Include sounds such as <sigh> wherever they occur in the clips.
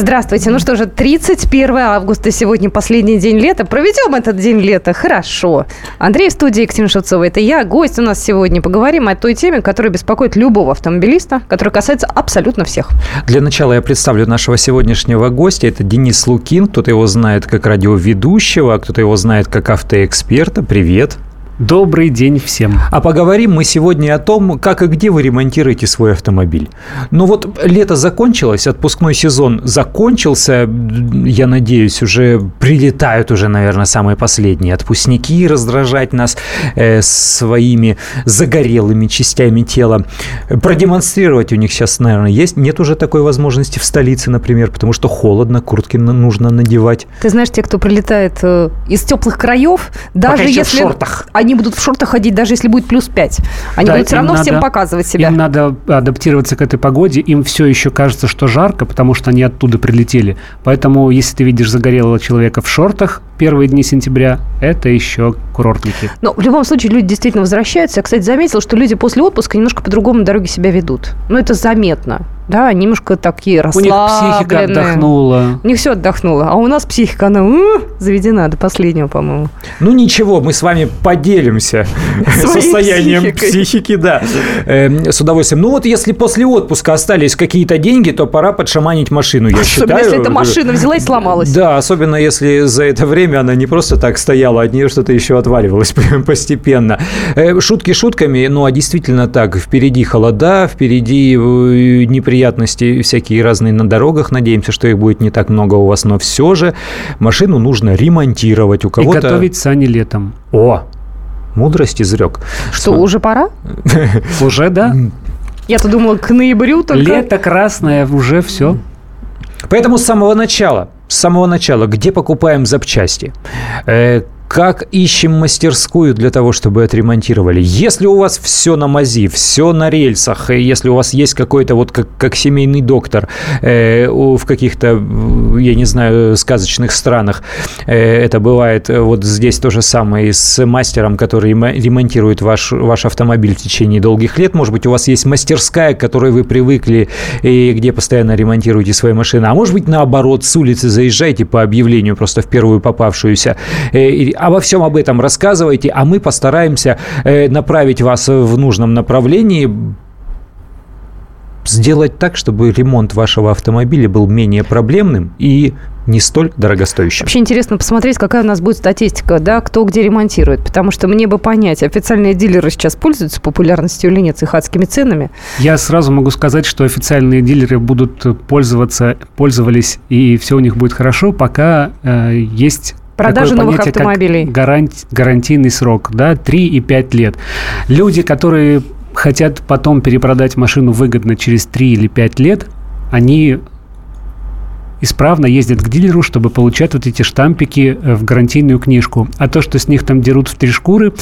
Здравствуйте. Ну что же, 31 августа сегодня последний день лета. Проведем этот день лета хорошо. Андрей в студии, Екатерина Шевцова. Это я. Гость у нас сегодня. Поговорим о той теме, которая беспокоит любого автомобилиста, которая касается абсолютно всех. Для начала я представлю нашего сегодняшнего гостя. Это Денис Лукин. Кто-то его знает как радиоведущего, а кто-то его знает как автоэксперта. Привет. Добрый день всем. А поговорим мы сегодня о том, как и где вы ремонтируете свой автомобиль. Ну вот лето закончилось, отпускной сезон закончился, я надеюсь, уже прилетают уже, наверное, самые последние отпускники раздражать нас э, своими загорелыми частями тела. Продемонстрировать у них сейчас, наверное, есть. Нет уже такой возможности в столице, например, потому что холодно, куртки нужно надевать. Ты знаешь, те, кто прилетает э, из теплых краев, даже Пока если... в шортах. Они они будут в шортах ходить, даже если будет плюс 5. Они Да, будут все равно всем надо- показывать себя. Им надо адаптироваться к этой погоде. Им все еще кажется, что жарко, потому что они оттуда прилетели. Поэтому, если ты видишь загорелого человека в шортах первые дни сентября, это еще курортники. Но в любом случае люди действительно возвращаются. Я, кстати, заметила, что люди после отпуска немножко по-другому дороге себя ведут. Ну, это заметно. Да, немножко такие У них расслабленные. психика отдохнула. У них все отдохнуло. А у нас психика, она м, заведена до последнего, по-моему. Ну ничего, мы с вами поделимся <laughs> состоянием психикой. психики, да, Эм, с удовольствием. Ну вот если после отпуска остались какие-то деньги, то пора подшаманить машину, я Особенно, считаю. если эта машина взяла и сломалась. Да, особенно если за это время она не просто так стояла, от нее что-то еще отваливалось <laughs> постепенно. Э, Шутки шутками, ну а действительно так, впереди холода, впереди э, неприятности всякие разные на дорогах, надеемся, что их будет не так много у вас, но все же машину нужно ремонтировать у И кого-то. готовить сани летом. О, мудрость изрек. Что, уже пора? <laughs> Уже, да? Я-то думала, к ноябрю только. Лето красное, уже все. Поэтому с самого начала, с самого начала, где покупаем запчасти? Э, как ищем мастерскую для того, чтобы отремонтировали? Если у вас все на мази, все на рельсах, и если у вас есть какой-то вот как, как семейный доктор э, в каких-то, э, я не знаю, сказочных странах, э, это бывает э, вот здесь то же самое и с мастером, который ремо- ремонтирует ваш, ваш автомобиль в течение долгих лет. Может быть, у вас есть мастерская, к которой вы привыкли и где постоянно ремонтируете свои машины. А может быть, наоборот, с улицы заезжайте по объявлению просто в первую попавшуюся. Э, Обо всем об этом рассказывайте, а мы постараемся э, направить вас в нужном направлении, сделать так, чтобы ремонт вашего автомобиля был менее проблемным и не столь дорогостоящим. Вообще интересно посмотреть, какая у нас будет статистика, да, кто где ремонтирует. Потому что мне бы понять, официальные дилеры сейчас пользуются популярностью или нет с их адскими ценами. Я сразу могу сказать, что официальные дилеры будут пользоваться, пользовались, и все у них будет хорошо, пока э, есть Продажи такое новых понятие, как автомобилей. гарант- гарантийный срок, да, 3 и 5 лет. Люди, которые хотят потом перепродать машину выгодно через 3 или 5 лет, они исправно ездят к дилеру, чтобы получать вот эти штампики э, в гарантийную книжку. А то, что с них там дерут в три шкуры,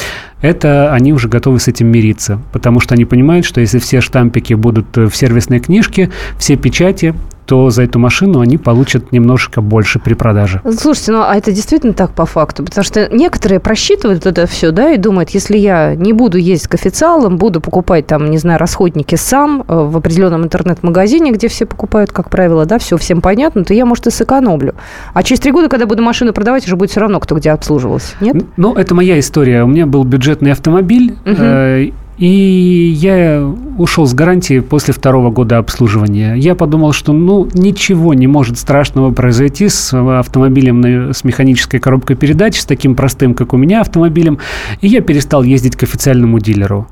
это они уже готовы с этим мириться. Потому что они понимают, что если все штампики будут э, в сервисной книжке, все печати, то за эту машину они получат немножко больше при продаже. Слушайте, ну а это действительно так по факту? Потому что некоторые просчитывают это все, да, и думают, если я не буду ездить к официалам, буду покупать там, не знаю, расходники сам э, в определенном интернет-магазине, где все покупают, как правило, да, все всем понятно, то я, может, и сэкономлю. А через три года, когда буду машину продавать, уже будет все равно, кто где обслуживался. Нет? Н- Ну, это моя история. У меня был бюджетный автомобиль, Мгм. э, и я ушел с гарантии после второго года обслуживания. Я подумал, что ну ничего не может страшного произойти с автомобилем с механической коробкой передач, с таким простым, как у меня, автомобилем, и я перестал ездить к официальному дилеру.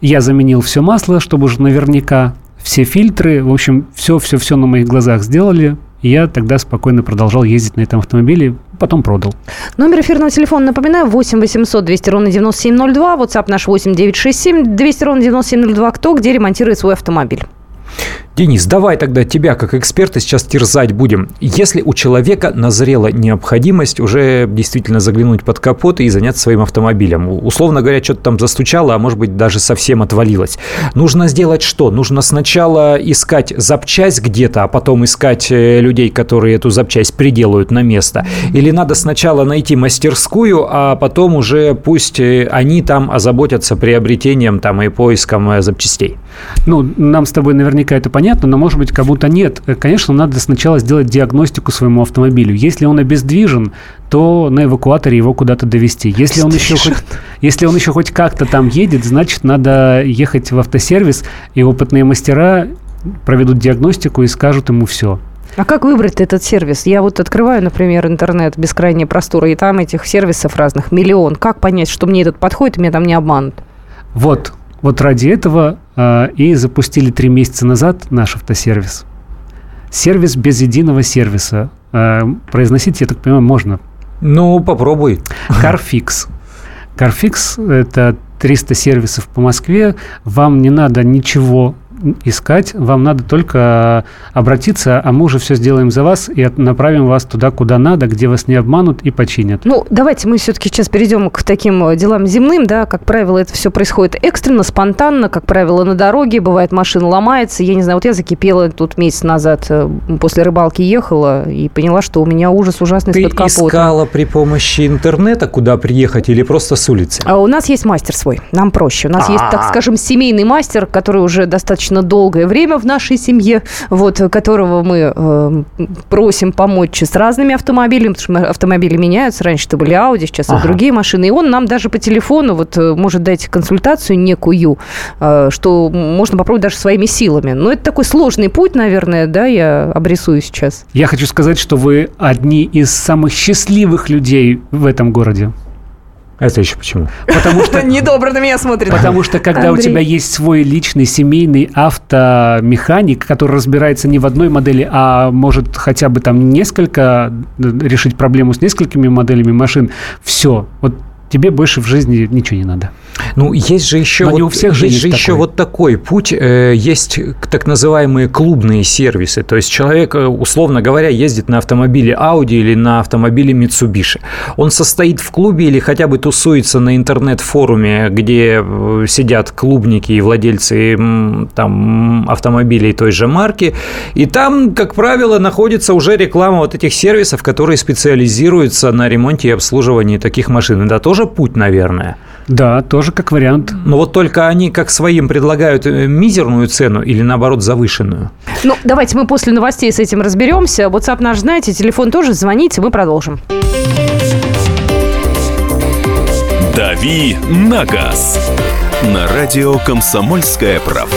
Я заменил все масло, чтобы уже наверняка все фильтры, в общем, все-все-все на моих глазах сделали. Я тогда спокойно продолжал ездить на этом автомобиле, потом продал. Номер эфирного телефона, напоминаю, 8 800 200 ровно 9702, WhatsApp наш 8 967 200 ровно 9702. Кто где ремонтирует свой автомобиль? Денис, давай тогда тебя как эксперта сейчас терзать будем. Если у человека назрела необходимость уже действительно заглянуть под капот и заняться своим автомобилем, условно говоря, что-то там застучало, а может быть даже совсем отвалилось, нужно сделать что? Нужно сначала искать запчасть где-то, а потом искать э, людей, которые эту запчасть приделают на место? Или надо сначала найти мастерскую, а потом уже пусть э, они там озаботятся приобретением там и поиском э, запчастей? Ну, нам с тобой наверняка это понятно, но, может быть, кому-то нет. Конечно, надо сначала сделать диагностику своему автомобилю. Если он обездвижен, то на эвакуаторе его куда-то довести. Если он, еще хоть, если он еще хоть как-то там едет, значит, надо ехать в автосервис, и опытные мастера проведут диагностику и скажут ему все. А как выбрать этот сервис? Я вот открываю, например, интернет бескрайней просторы, и там этих сервисов разных миллион. Как понять, что мне этот подходит, и меня там не обманут? Вот, вот ради этого э, и запустили три месяца назад наш автосервис. Сервис без единого сервиса. Э, произносить, я так понимаю, можно. Ну, попробуй. Carfix. Carfix – это 300 сервисов по Москве. Вам не надо ничего искать, вам надо только обратиться, а мы уже все сделаем за вас и направим вас туда, куда надо, где вас не обманут и починят. Ну, давайте мы все-таки сейчас перейдем к таким э, делам земным, да, как правило, это все происходит экстренно, спонтанно, как правило, на дороге, бывает, машина ломается, я не знаю, вот я закипела тут месяц назад, э, после рыбалки ехала и поняла, что у меня ужас ужасный Ты из-под капота. искала при помощи интернета, куда приехать или просто с улицы? А у нас есть мастер свой, нам проще. У нас есть, так А-а-а. скажем, семейный мастер, который уже достаточно долгое время в нашей семье, вот, которого мы э, просим помочь с разными автомобилями, потому что автомобили меняются. Раньше это были Audi, сейчас это Ага. другие машины. И он нам даже по телефону вот э, может дать консультацию некую, э, что можно попробовать даже своими силами. Но это такой сложный путь, наверное, да, я обрисую сейчас. Я хочу сказать, что вы одни из самых счастливых людей в этом городе. Это еще почему? Потому что <laughs> Недобро на меня смотрит. Потому что когда у тебя есть свой личный семейный автомеханик, который разбирается не в одной модели, а может хотя бы там несколько э, решить проблему с несколькими моделями машин, все. Вот тебе больше в жизни ничего не надо. Ну, есть же еще, Но вот, не у всех есть же еще такой. вот такой путь. Э, Есть так называемые клубные сервисы. То есть человек, э, условно говоря, ездит на автомобиле Audi или на автомобиле Mitsubishi. Он состоит в клубе или хотя бы тусуется на интернет-форуме, где э, сидят клубники и владельцы там, автомобилей той же марки. И там, как правило, находится уже реклама вот этих сервисов, которые специализируются на ремонте и обслуживании таких машин. Это тоже путь, наверное. Да, тоже как вариант. Но вот только они как своим предлагают э, мизерную цену или наоборот завышенную. Ну, давайте мы после новостей с этим разберемся. WhatsApp наш знаете, телефон тоже, звоните, мы продолжим. «Дави на газ» на радио «Комсомольская правда».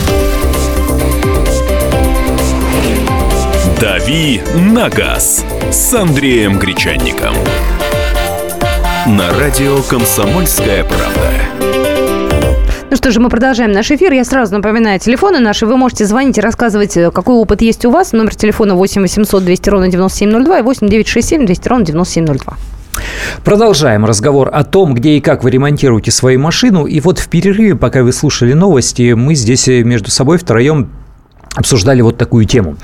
«Дави на газ» с Андреем Гречанником. На радио «Комсомольская правда». Ну что же, мы продолжаем наш эфир. Я сразу напоминаю, телефоны наши. Вы можете звонить и рассказывать, э, какой опыт есть у вас. Номер телефона 8 800 200 ровно 9702 и 8 967 200 ровно 9702. Продолжаем разговор о том, где и как вы ремонтируете свою машину. И вот в перерыве, пока вы слушали новости, мы здесь э, между собой втроем обсуждали вот такую тему.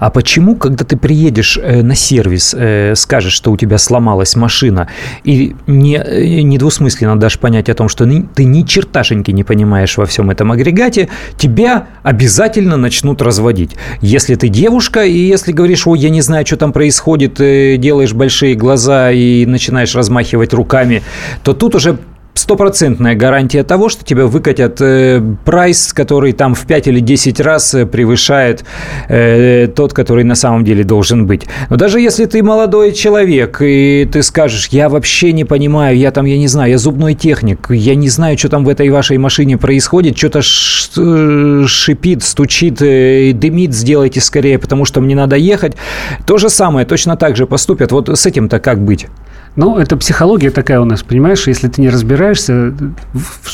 А почему, когда ты приедешь э, на сервис, э, скажешь, что у тебя сломалась машина, и не, э, недвусмысленно дашь понять о том, что ты ни черташеньки не понимаешь во всем этом агрегате, тебя обязательно начнут разводить. Если ты девушка, и если говоришь, ой, я не знаю, что там происходит, делаешь большие глаза и начинаешь размахивать руками, то тут уже стопроцентная гарантия того, что тебя выкатят э, прайс, который там в 5 или 10 раз э, превышает э, тот, который на самом деле должен быть. Но даже если ты молодой человек, и ты скажешь, я вообще не понимаю, я там, я не знаю, я зубной техник, я не знаю, что там в этой вашей машине происходит, что-то шипит, стучит, э, дымит, сделайте скорее, потому что мне надо ехать. То же самое, точно так же поступят. Вот с этим-то как быть? Ну, это психология такая у нас, понимаешь? Если ты не разбираешься,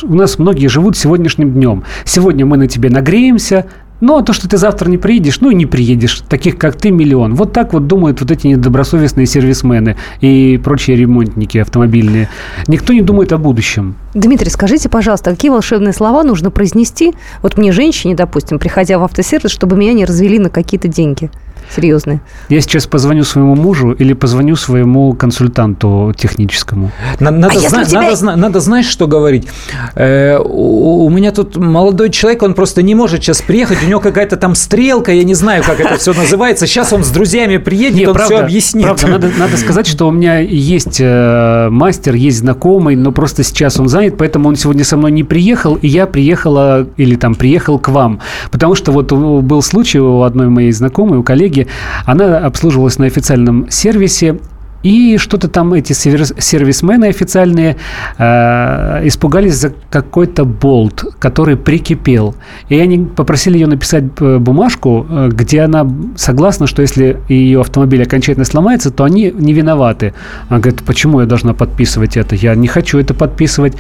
у нас многие живут сегодняшним днем. Сегодня мы на тебе нагреемся, но ну, а то, что ты завтра не приедешь, ну и не приедешь. Таких, как ты, миллион. Вот так вот думают вот эти недобросовестные сервисмены и прочие ремонтники автомобильные. Никто не думает о будущем. Дмитрий, скажите, пожалуйста, какие волшебные слова нужно произнести, вот мне, женщине, допустим, приходя в автосервис, чтобы меня не развели на какие-то деньги? Серьезные. Я сейчас позвоню своему мужу или позвоню своему консультанту техническому. Надо, а зна- тебя... надо, надо знаешь, что говорить? Э, у, у меня тут молодой человек, он просто не может сейчас приехать, у него какая-то там стрелка, я не знаю, как это все называется. Сейчас он с друзьями приедет, не, он правда, все объяснит. Правда, надо, надо сказать, что у меня есть э, мастер, есть знакомый, но просто сейчас он занят, поэтому он сегодня со мной не приехал, и я приехала или там приехал к вам. Потому что вот был случай у одной моей знакомой, у коллеги, услуги. Она обслуживалась на официальном сервисе, и что-то там эти сервисмены официальные э, испугались за какой-то болт, который прикипел. И они попросили ее написать э, бумажку, э, где она согласна, что если ее автомобиль окончательно сломается, то они не виноваты. Она говорит, почему я должна подписывать это? Я не хочу это подписывать.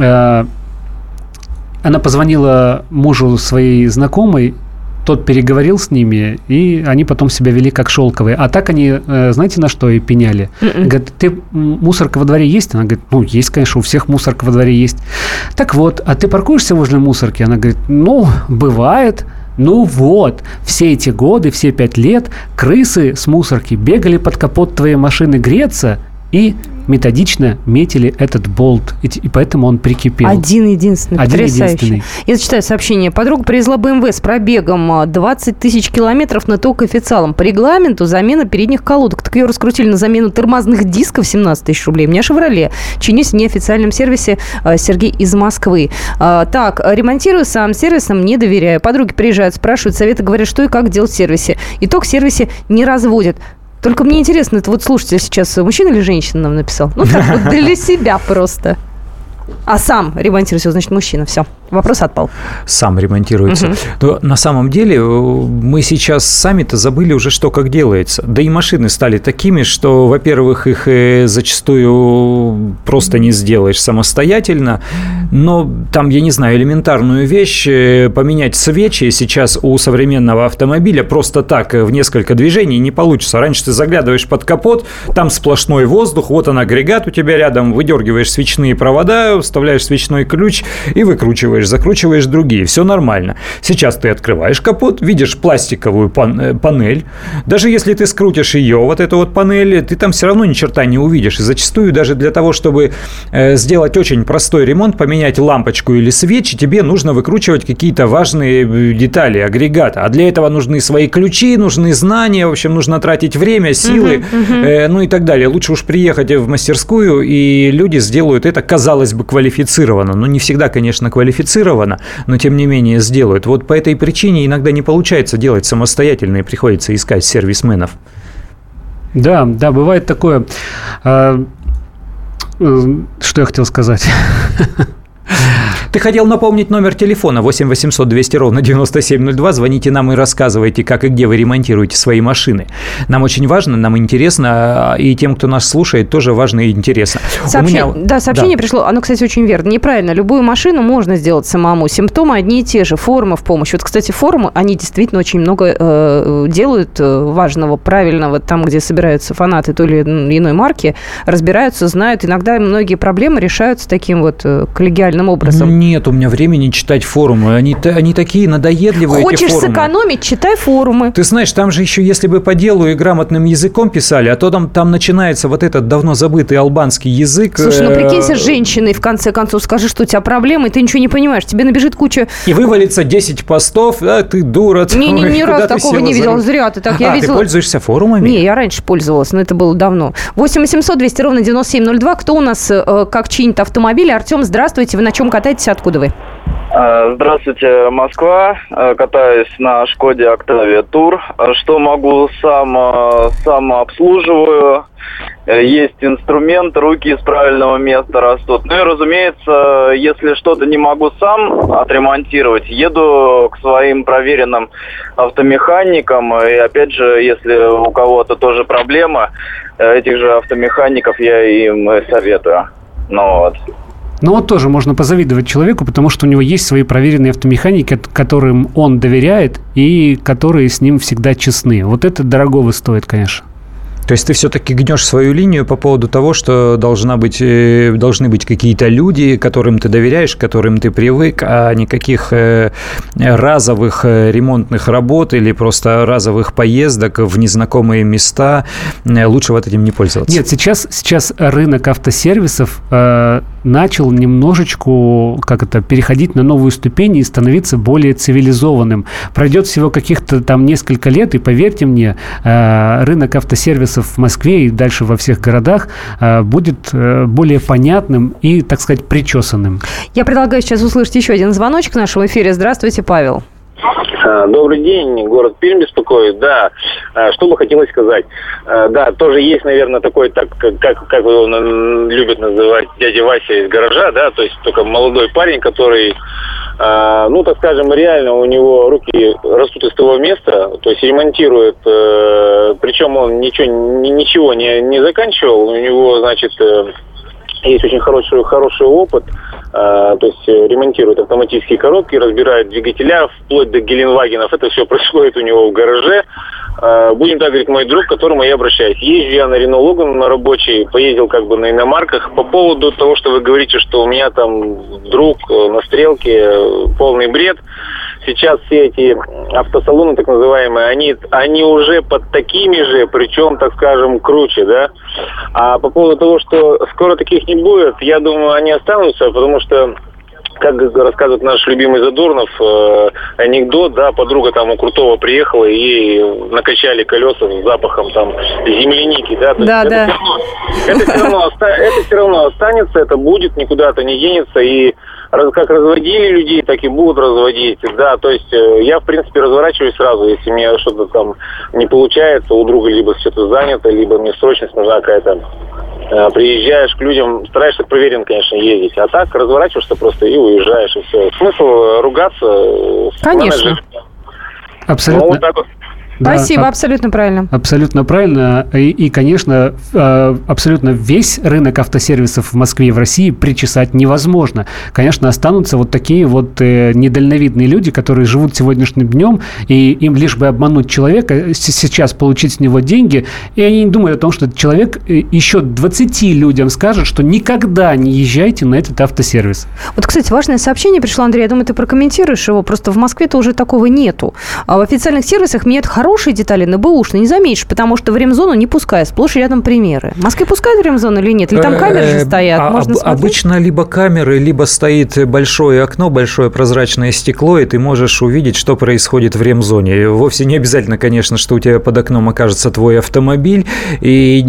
Э, она позвонила мужу своей знакомой, тот переговорил с ними, и они потом себя вели как шелковые. А так они, э, знаете, на что и пеняли? Mm-mm. М-м. Говорит, ты мусорка во дворе есть? Она говорит, ну, есть, конечно, у всех мусорка во дворе есть. Так вот, а ты паркуешься возле мусорки? Она говорит, ну, бывает. Ну вот, все эти годы, все пять лет крысы с мусорки бегали под капот твоей машины греться и методично метили этот болт, и, поэтому он прикипел. Один единственный, Один единственный. Я зачитаю сообщение. Подруга привезла БМВ с пробегом 20 а, тысяч километров на ток официалом. По регламенту замена передних колодок. Так ее раскрутили на замену тормозных дисков 17 тысяч рублей. У меня «Шевроле». Чинюсь в неофициальном сервисе а, Сергей из Москвы. А, так, ремонтирую сам сервисом, не доверяю. Подруги приезжают, спрашивают советы, говорят, что и как делать в сервисе. Итог в сервисе не разводят. Только мне интересно, это вот слушайте сейчас мужчина или женщина нам написал? Ну, так вот для себя просто. А сам ремонтируется, значит, мужчина. Все. Вопрос отпал. Сам ремонтируется. Угу. Но на самом деле э, мы сейчас сами-то забыли уже, что как делается. Да и машины стали такими, что, во-первых, их э, зачастую просто не сделаешь самостоятельно. Но там, я не знаю, элементарную вещь, э, поменять свечи сейчас у современного автомобиля просто так в несколько движений не получится. Раньше ты заглядываешь под капот, там сплошной воздух, вот он агрегат у тебя рядом, выдергиваешь свечные провода, вставляешь свечной ключ и выкручиваешь закручиваешь, закручиваешь другие, все нормально. Сейчас ты открываешь капот, видишь пластиковую пан- э, панель. Даже если ты скрутишь ее, вот эту вот панель, ты там все равно ни черта не увидишь. И зачастую даже для того, чтобы э, сделать очень простой ремонт, поменять лампочку или свечи, тебе нужно выкручивать какие-то важные э, детали агрегата. А для этого нужны свои ключи, нужны знания, в общем, нужно тратить время, силы, uh-huh, uh-huh. Э, ну и так далее. Лучше уж приехать в мастерскую, и люди сделают это, казалось бы, квалифицированно. Но не всегда, конечно, квалифицированно, но тем не менее сделают. Вот по этой причине иногда не получается делать самостоятельно и приходится искать сервисменов. Да, да, бывает такое. А, э, что я хотел сказать? <laughs> Ты хотел напомнить номер телефона 8 800 200 ровно 9702. Звоните нам и рассказывайте, как и где вы ремонтируете свои машины. Нам очень важно, нам интересно, и тем, кто нас слушает, тоже важно и интересно. Сообщение, меня... Да, сообщение да. пришло, оно, кстати, очень верно. Неправильно. Любую машину можно сделать самому. Симптомы одни и те же, формы в помощь. Вот, кстати, формы, они действительно очень много э, делают э, важного, правильного, там, где собираются фанаты той или иной марки, разбираются, знают. Иногда многие проблемы решаются таким вот э, коллегиальным образом нет у меня времени читать форумы. Они, они такие надоедливые, Хочешь эти форумы. сэкономить, читай форумы. Ты знаешь, там же еще, если бы по делу и грамотным языком писали, а то там, там начинается вот этот давно забытый албанский язык. Слушай, ну э, прикинься женщиной, в конце концов, скажи, что у тебя проблемы, и ты ничего не понимаешь. Тебе набежит куча... И вывалится 10 постов, а ты дура. Не, не, <laughs> ни разу такого не видела. руль? Зря ты так. Я а, видела... ты пользуешься форумами? Не, я раньше пользовалась, но это было давно. 8 800 200 ровно 9702. Кто у нас э, как чинит автомобиль? Артем, здравствуйте. Вы на чем катаетесь? Откуда вы? Э, Здравствуйте, Москва. Э, Катаюсь на Шкоде Октавия Тур. Э, Что могу сам, сам обслуживаю. Э, Есть инструмент, руки из правильного места растут. Ну и, разумеется, если что-то не могу сам отремонтировать, еду к своим проверенным автомеханикам. И опять же, если у кого-то тоже проблема, э, этих же автомехаников я им советую. Ну вот. Ну вот тоже можно позавидовать человеку, потому что у него есть свои проверенные автомеханики, от- которым он доверяет и которые с ним всегда честны. Вот это дорогого стоит, конечно. То есть ты все-таки гнешь свою линию по поводу того, что должна быть, э, должны быть какие-то люди, которым ты доверяешь, которым ты привык, а никаких э, разовых э, ремонтных работ или просто разовых поездок в незнакомые места. Лучше вот этим не пользоваться. Нет, сейчас, сейчас рынок автосервисов начал немножечко, как это, переходить на новую ступень и становиться более цивилизованным. Пройдет всего каких-то там несколько лет, и поверьте мне, э, рынок автосервисов в Москве и дальше во всех городах э, будет э, более понятным и, так сказать, причесанным. Я предлагаю сейчас услышать еще один звоночек в нашем эфире. Здравствуйте, Павел. А, Добрый день, город Пермь беспокоит. Да, а, что бы хотелось сказать. А, Да, тоже есть, наверное, такой, так как, как его любят называть дядя Вася из гаража, да, то есть только молодой парень, который, ну, так скажем, реально у него руки растут из того места, то есть ремонтирует, э, причем он ничего, ни- ничего не, не заканчивал, у него, значит, э, есть очень хороший, хороший опыт, э, то есть э, ремонтирует автоматические коробки, разбирает двигателя вплоть до Геленвагенов. Это все происходит у него в гараже. Э, будем так говорить, мой друг, к которому я обращаюсь. Езжу я на Рено Логан на рабочий, поездил как бы на иномарках. По поводу того, что вы говорите, что у меня там друг на стрелке, полный бред. Сейчас все эти автосалоны, так называемые, они, они уже под такими же, причем, так скажем, круче, да. А по поводу того, что скоро таких не будет, я думаю, они останутся, потому что как рассказывает наш любимый Задорнов, э, анекдот, да, подруга там у Крутого приехала и ей накачали колеса с запахом там земляники, да. Да, это да. равно- Это все равно, это все равно останется, это будет, никуда это не денется. И как разводили людей, так и будут разводить. Да, то есть э, я, в принципе, разворачиваюсь сразу, если мне что-то там не получается, у друга либо что-то занято, либо мне срочность нужна какая-то. Э, Приезжаешь к людям, стараешься проверен, конечно, ездить. А так разворачиваешься просто и уезжаешь, и все. Смысл э, ругаться? Конечно. Абсолютно. Ну, вот так вот. Да, Спасибо, аб- абсолютно правильно. Абсолютно правильно. И, и, конечно, э, абсолютно весь рынок автосервисов в Москве и в России причесать невозможно. Конечно, останутся вот такие вот э, недальновидные люди, которые живут сегодняшним днем, и им лишь бы обмануть человека, с- сейчас получить с него деньги, и они не думают о том, что этот человек э, еще 20 людям скажет, что никогда не езжайте на этот автосервис. Вот, кстати, важное сообщение пришло, Андрей, я думаю, ты прокомментируешь его, просто в Москве-то уже такого нету. А в официальных сервисах меняют хорошие детали на бэушные, не заметишь, потому что в ремзону не пускают, сплошь рядом примеры. В Москве пускают в ремзону или нет? Или там камеры же Э, стоят, а- можно об- смотреть? Обычно либо камеры, либо стоит большое окно, большое прозрачное стекло, и ты можешь увидеть, что происходит в ремзоне. Вовсе не обязательно, конечно, что у тебя под окном окажется твой автомобиль, и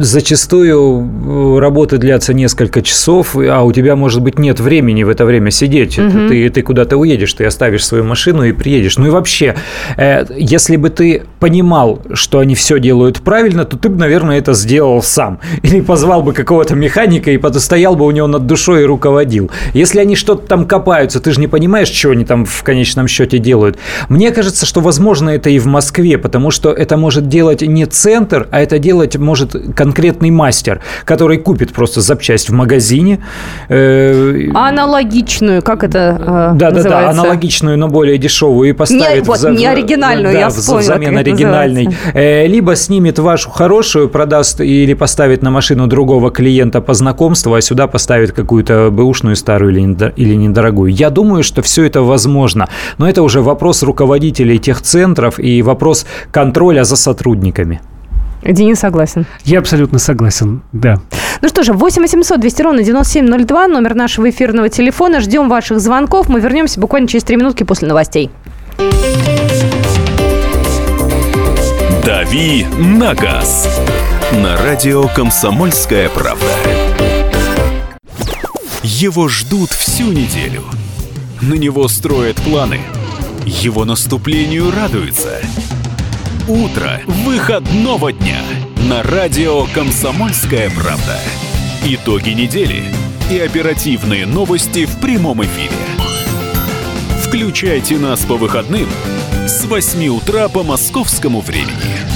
зачастую э, работы длятся несколько часов, а у тебя, может быть, нет времени в это время сидеть. Ты куда-то уедешь, ты оставишь свою машину и приедешь. Ну и вообще, э, если бы ты понимал, что они все делают правильно, то ты бы, наверное, это сделал сам. <laughs> Или позвал бы какого-то механика и стоял бы у него над душой и руководил. Если они что-то там копаются, ты же не понимаешь, что они там в конечном счете делают. Мне кажется, что возможно это и в Москве, потому что это может делать не центр, а это делать может конкретный мастер, который купит просто запчасть в магазине. э, Аналогичную, как это э, называется? аналогичную, но более дешевую и поставит Не, вот, за- не оригинальную, оригинальную, да, я вспомнила, взамен оригинальной. Э, Либо снимет вашу хорошую, продаст или поставит на машину другого клиента по знакомству, а сюда поставит какую-то бэушную старую или недо- или недорогую. Я думаю, что все это возможно. Но это уже вопрос руководителей техцентров и вопрос контроля за сотрудниками. Денис согласен. Я абсолютно согласен, да. Ну что же, 8 800 200 ровно 9702, номер нашего эфирного телефона. Ждем ваших звонков. Мы вернемся буквально через три минутки после новостей. «Дави на газ» на радио «Комсомольская правда». Его ждут всю неделю. На него строят планы. Его наступлению радуются. Утро выходного дня на радио «Комсомольская правда». Итоги недели и оперативные новости в прямом эфире. Включайте нас по выходным с 8 утра по московскому времени.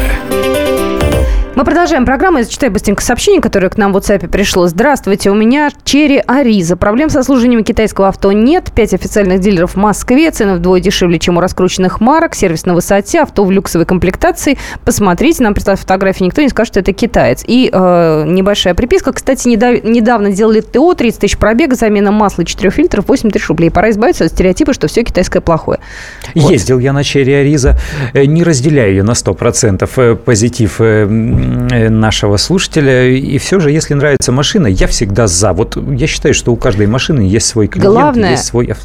Мы продолжаем программу. Я зачитаю быстренько сообщение, которое к нам в WhatsApp пришло. Здравствуйте, у меня Черри Ариза. Проблем с обслуживанием китайского авто нет. Пять официальных дилеров в Москве. Цены вдвое дешевле, чем у раскрученных марок. Сервис на высоте, авто в люксовой комплектации. Посмотрите, нам прислали фотографии, никто не скажет, что это китаец. И э, небольшая приписка. Кстати, недав- недавно делали ТО, 30 тысяч пробега, замена масла и четырех фильтров, 8 тысяч рублей. Пора избавиться от стереотипа, что все китайское плохое. Вот. Ездил я на Черри Ариза, Э, не разделяю ее на 100% э, позитив э, нашего слушателя. И все же, если нравится машина, я всегда за. Вот я считаю, что у каждой машины есть свой клиент, Главное, есть свой ав-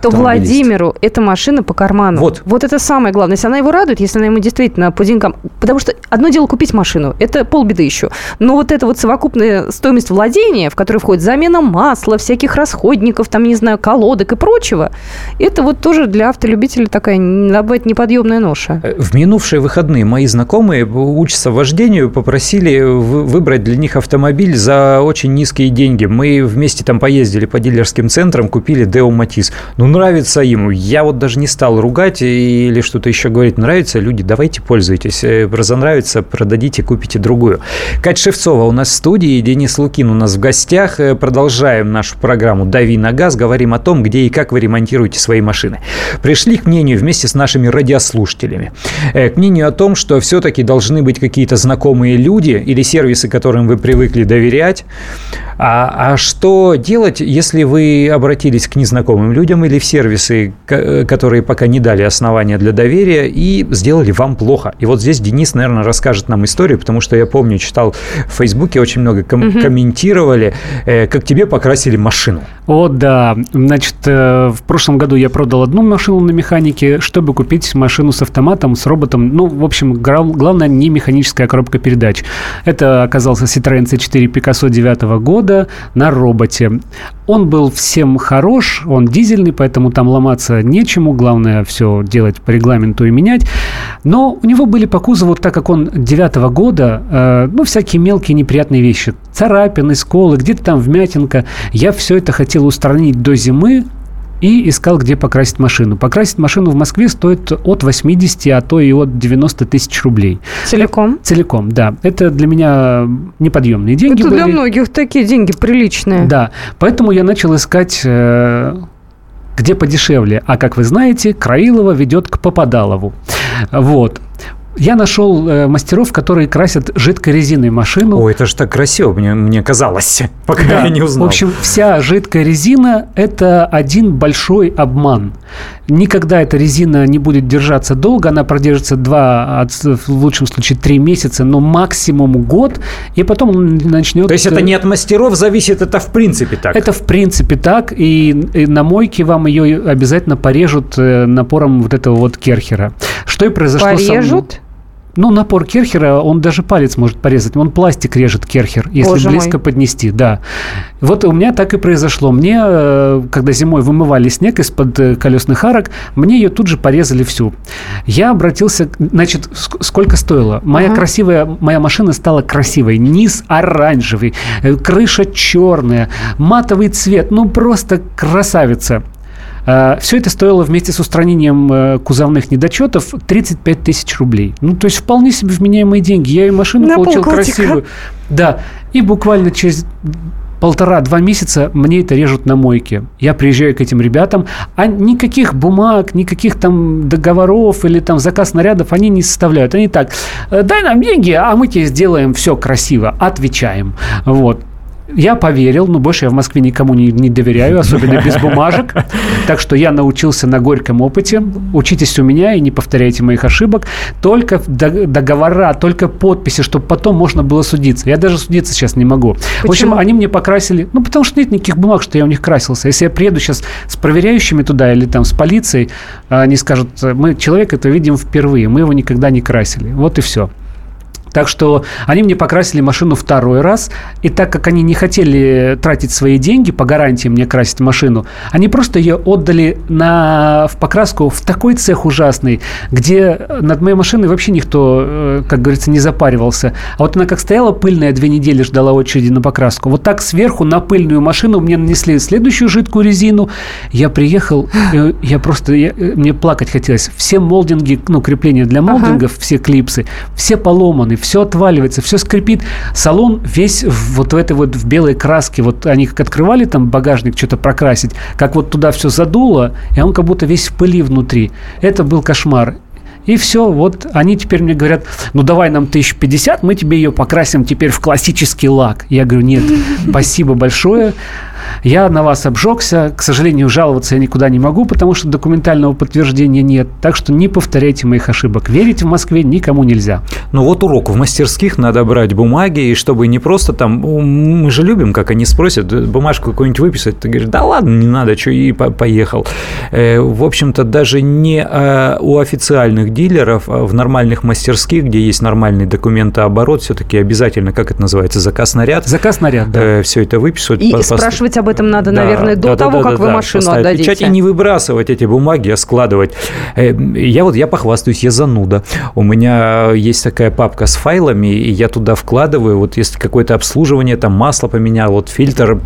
То автомобилист. Владимиру эта машина по карману. Вот. Вот это самое главное. Если она его радует, если она ему действительно по деньгам... Потому что одно дело купить машину, это полбеды еще. Но вот эта вот совокупная стоимость владения, в которой входит замена масла, всяких расходников, там, не знаю, колодок и прочего, это вот тоже для автолюбителя такая, быть, неподъемная ноша. Э, В минувшие выходные мои знакомые учатся вождению, попросили вы- выбрать для них автомобиль за очень низкие деньги. Мы вместе там поездили по дилерским центрам, купили Део Матис. Ну, нравится ему. Я вот даже не стал ругать или что-то еще говорить. Нравится, люди, давайте пользуйтесь. Э, Разонравится, продадите, купите другую. Кать Шевцова у нас в студии, Денис Лукин у нас в гостях. Э, Продолжаем нашу программу «Дави на газ». Говорим о том, где и как вы ремонтируете свои машины. Пришли к мнению вместе с нашими радиослушателями. Э, К мнению о том, что все-таки должны быть какие-то знакомые люди или сервисы, которым вы привыкли доверять. А, а что делать, если вы обратились к незнакомым людям или в сервисы, э, которые пока не дали основания для доверия и сделали вам плохо? И вот здесь Денис, наверное, расскажет нам историю, потому что я помню, читал в Фейсбуке, очень много ком- комментировали, э, как тебе покрасили машину. О, да. Значит, э, в прошлом году я продал одну машину на механике, чтобы купить машину с автоматом, с роботом. Ну, в общем, главное, не механическая коробка передач. Это оказался Citroёn C4 Picasso 9 года на роботе. Он был всем хорош, он дизельный, поэтому там ломаться нечему. Главное все делать по регламенту и менять. Но у него были по кузову, так как он 9 года, э, ну, всякие мелкие неприятные вещи. Царапины, сколы, где-то там вмятинка. Я все это хотел устранить до зимы, и искал, где покрасить машину. Покрасить машину в Москве стоит от 80, а то и от 90 тысяч рублей. Целиком. Целиком, да. Это для меня неподъемные деньги Это для были. многих такие деньги приличные. Да, поэтому я начал искать, э, где подешевле. А как вы знаете, Краилова ведет к Попадалову. Вот. Я нашел э, мастеров, которые красят жидкой резиной машину. О, это же так красиво, мне, мне казалось, <laughs> пока Да. я не узнал. В общем, вся жидкая резина – это один большой обман. Никогда эта резина не будет держаться долго, она продержится два, в лучшем случае три месяца, но максимум год, и потом он начнет... То есть это не от мастеров зависит, это в принципе так. Это в принципе так, и, и на мойке вам ее обязательно порежут э, напором вот этого вот керхера. Что и произошло со мной. Ну, напор Керхера, он даже палец может порезать. Он пластик режет Керхер, если Боже мой. близко поднести, да. Вот у меня так и произошло. Мне, э, когда зимой вымывали снег из-под э, колесных арок, мне ее тут же порезали всю. Я обратился, значит, ск- сколько стоило? Моя Ага. красивая, моя машина стала красивой. Низ оранжевый, крыша черная, матовый цвет, ну просто красавица. Э, Все это стоило вместе с устранением э, кузовных недочетов 35 тысяч рублей. Ну, то есть вполне себе вменяемые деньги. Я и машину На получил полгодика. красивую. Да. И буквально через полтора-два месяца мне это режут на мойке. Я приезжаю к этим ребятам, а никаких бумаг, никаких там договоров или там заказ нарядов они не составляют. Они так, «Э, дай нам деньги, а мы тебе сделаем все красиво. Отвечаем. Вот. Я поверил, но больше я в Москве никому не, не доверяю, особенно без <laughs> бумажек. Так что я научился на горьком опыте. Учитесь у меня и не повторяйте моих ошибок. Только до- договора, только подписи, чтобы потом можно было судиться. Я даже судиться сейчас не могу. В общем, Почему? они мне покрасили. Ну, потому что нет никаких бумаг, что я у них красился. Если я приеду сейчас с проверяющими туда или там с полицией, они скажут, мы человека это видим впервые, мы его никогда не красили. Вот и все. Так что они мне покрасили машину второй раз, и так как они не хотели тратить свои деньги по гарантии мне красить машину, они просто ее отдали на, в покраску в такой цех ужасный, где над моей машиной вообще никто, э, как говорится, не запаривался. А вот она как стояла пыльная, две недели ждала очереди на покраску. Вот так сверху на пыльную машину мне нанесли следующую жидкую резину. Я приехал, э, я просто, я- э, мне плакать хотелось. Все молдинги, ну, крепления для Ага. молдингов, все клипсы, все поломаны, все отваливается, все скрипит. Салон весь вот в этой вот в белой краске. Вот они как открывали там багажник что-то прокрасить, как вот туда все задуло, и он как будто весь в пыли внутри. Это был кошмар. И все, вот они теперь мне говорят, ну давай нам 1050, мы тебе ее покрасим теперь в классический лак. Я говорю, нет, спасибо большое. Я на вас обжегся. К сожалению, жаловаться я никуда не могу, потому что документального подтверждения нет. Так что не повторяйте моих ошибок. Верить в Москве никому нельзя. Ну вот урок. В мастерских надо брать бумаги, и чтобы не просто там... Мы же любим, как они спросят, «Э, бумажку какую-нибудь выписать. Ты говоришь, да ладно, не надо, что и по- поехал. Э, В общем-то, даже не э, у официальных дилеров, а в нормальных мастерских, где есть нормальный документооборот, все-таки обязательно, как это называется, заказ наряд. Заказ наряд, да. Все это выписывать. И по- по- спрашивать об этом надо, Да, наверное, до да, того, да, как да, вы да, машину отдадите. печать и не выбрасывать эти бумаги, а складывать. Э, Я вот я похвастаюсь, я зануда. У меня есть такая папка с файлами, и я туда вкладываю, вот если какое-то обслуживание, там масло поменял, вот фильтр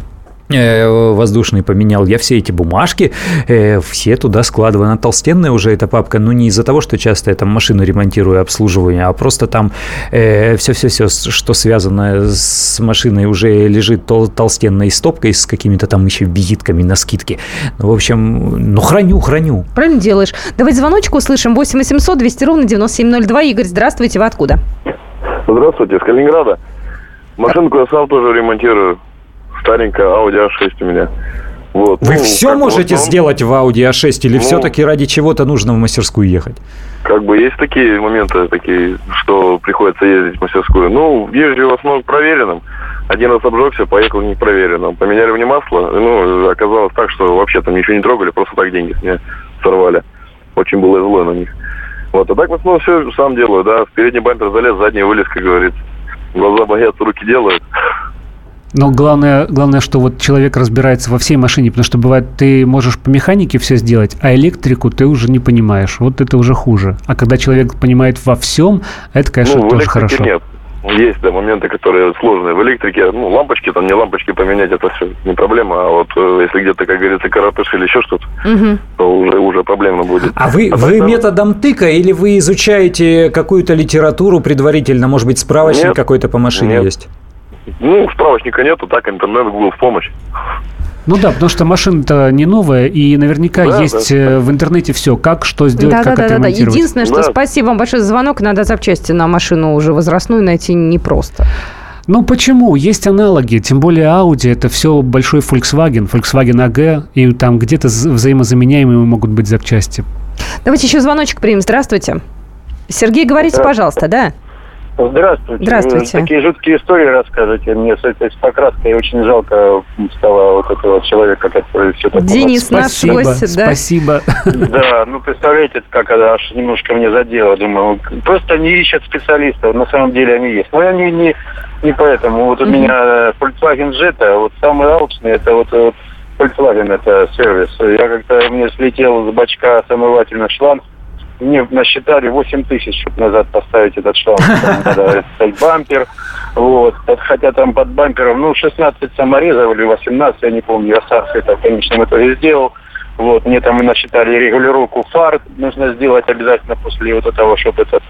воздушный поменял. Я все эти бумажки, э, все туда складываю. Она толстенная уже, эта папка, но не из-за того, что часто я там машину ремонтирую, обслуживаю, а просто там все-все-все, что связано с машиной, уже лежит тол- толстенной стопкой с какими-то там еще визитками на скидке. Ну, в общем, ну, храню, храню. Правильно делаешь. Давайте звоночек услышим. 8 800 200 ровно 9702. Игорь, здравствуйте. Вы откуда? Здравствуйте, с Калининграда. Машинку я сам тоже ремонтирую. Старенькая Audi A6 у меня. Вот. Вы Ну, все можете в основном, сделать в Audi A6 или Ну. все-таки ради чего-то нужно в мастерскую ехать? Как бы есть такие моменты, такие, что приходится ездить в мастерскую. Ну, езжу в основном проверенным. Один раз обжегся, поехал непроверенным. Поменяли мне масло, ну, оказалось так, что вообще там ничего не трогали, просто так деньги с меня сорвали. Очень было зло на них. Вот, а так в основном все сам делаю, да. В передний бампер залез, задний вылез, как говорится. Глаза боятся, руки делают. Но главное, главное, что вот человек разбирается во всей машине, потому что бывает, ты можешь по механике все сделать, а электрику ты уже не понимаешь. Вот это уже хуже. А когда человек понимает во всем, это, конечно, ну, в тоже электрике хорошо. нет. Есть, да, моменты, которые сложные. В электрике, ну, лампочки, там не лампочки поменять, это все не проблема. А вот э, если где-то, как говорится, карапыш или еще что-то, Мгм. то уже, уже проблемно будет. А вы, так, вы да. методом тыка или вы изучаете какую-то литературу предварительно? Может быть, справочник Нет. какой-то по машине Нет. есть? Ну, справочника нету, так интернет, Google в помощь. Ну да, потому что машина-то не новая, и наверняка Да, есть да. э, в интернете все, как, что сделать, Да, да, как да, да, да. отремонтировать. Единственное, что Да. спасибо вам большое за звонок. Надо запчасти на машину уже возрастную найти непросто. Ну почему? Есть аналоги, тем более Audi это все большой Volkswagen, Volkswagen AG, и там где-то взаимозаменяемые могут быть запчасти. Давайте еще звоночек примем. Здравствуйте. Сергей, говорите, пожалуйста, да? Здравствуйте. Здравствуйте. Вы Такие жуткие истории рассказываете. Мне с этой с покраской очень жалко стало вот этого человека, который все такое. Денис, наш Спасибо, гость, да? спасибо. Да, ну представляете, как это аж немножко мне задело. Думаю, просто не ищут специалистов. На самом деле они есть. Но они не, не поэтому. Вот у Мгм. меня Volkswagen Jetta, вот самый алчный, это вот, вот Volkswagen, это сервис. Я как-то мне слетел с бачка омывательных шланг, мне насчитали 8 тысяч, чтобы назад поставить этот шланг. Там Надо <laughs> бампер. Вот. Хотя там под бампером, ну, 16 саморезов или 18, я не помню, я сам это в конечном итоге сделал. Вот, мне там насчитали регулировку фар, нужно сделать обязательно после вот этого, чтобы этот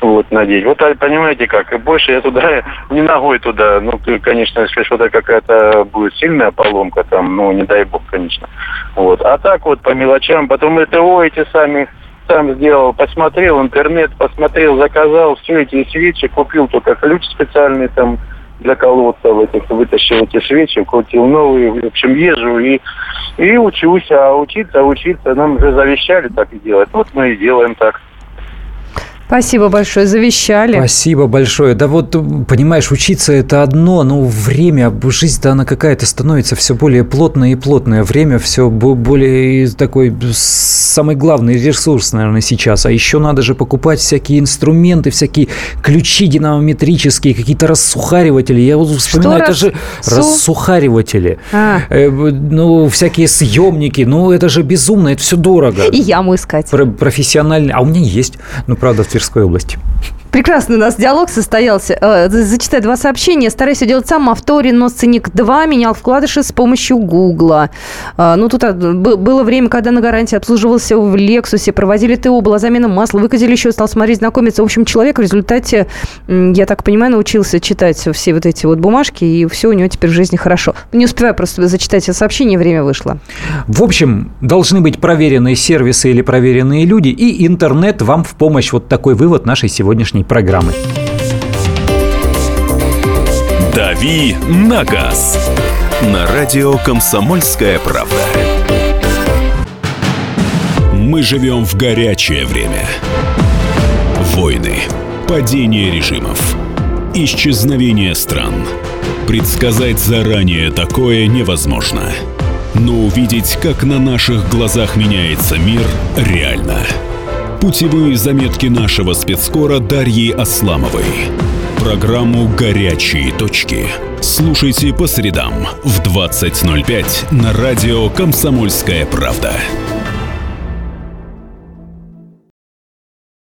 вот надеть. Вот а, понимаете как, и больше я туда <laughs> не ногой туда. Ну, ты, конечно, если что-то какая-то будет сильная поломка там, ну, не дай бог, конечно. Вот. А так вот по мелочам, потом ТО эти сами сам сделал, посмотрел интернет, посмотрел, заказал все эти свечи, купил только ключ специальный там для колодцев этих, вытащил эти свечи, крутил новые, в общем, езжу и, и учусь, а учиться, учиться, нам уже завещали так и делать. Вот мы и делаем так. Спасибо большое, завещали. Спасибо большое. Да вот, понимаешь, учиться это одно, но время, жизнь-то она какая-то становится все более плотная и плотная. Время все более такой самый главный ресурс, наверное, сейчас. А еще надо же покупать всякие инструменты, всякие ключи динамометрические, какие-то рассухариватели. Я вот вспоминаю, Что это раз... же Су... рассухариватели. А. Э, ну, всякие съемники. Ну, это же безумно, это все дорого. И яму искать. Про профессиональный. А у меня есть. Ну, правда, в Тверской области. Прекрасный у нас диалог состоялся. Э, зачитаю два сообщения. Стараюсь делать сам. Авто Рено Сценик 2 менял вкладыши с помощью Гугла. Э, ну, тут а, было время, когда на гарантии обслуживался в Лексусе, проводили ТО, была замена масла, выкатили еще, стал смотреть, знакомиться. В общем, человек в результате, я так понимаю, научился читать все вот эти вот бумажки, и все у него теперь в жизни хорошо. Не успеваю просто зачитать сообщение, время вышло. В общем, должны быть проверенные сервисы или проверенные люди, и интернет вам в помощь. Вот такой вывод нашей сегодняшней сегодняшней программы. «Дави на газ» на радио «Комсомольская правда». Мы живем в горячее время. Войны, падение режимов, исчезновение стран. Предсказать заранее такое невозможно. Но увидеть, как на наших глазах меняется мир, реально – Путевые заметки нашего спецскора Дарьи Асламовой. Программу «Горячие точки». Слушайте по средам в 20.05 на радио «Комсомольская правда».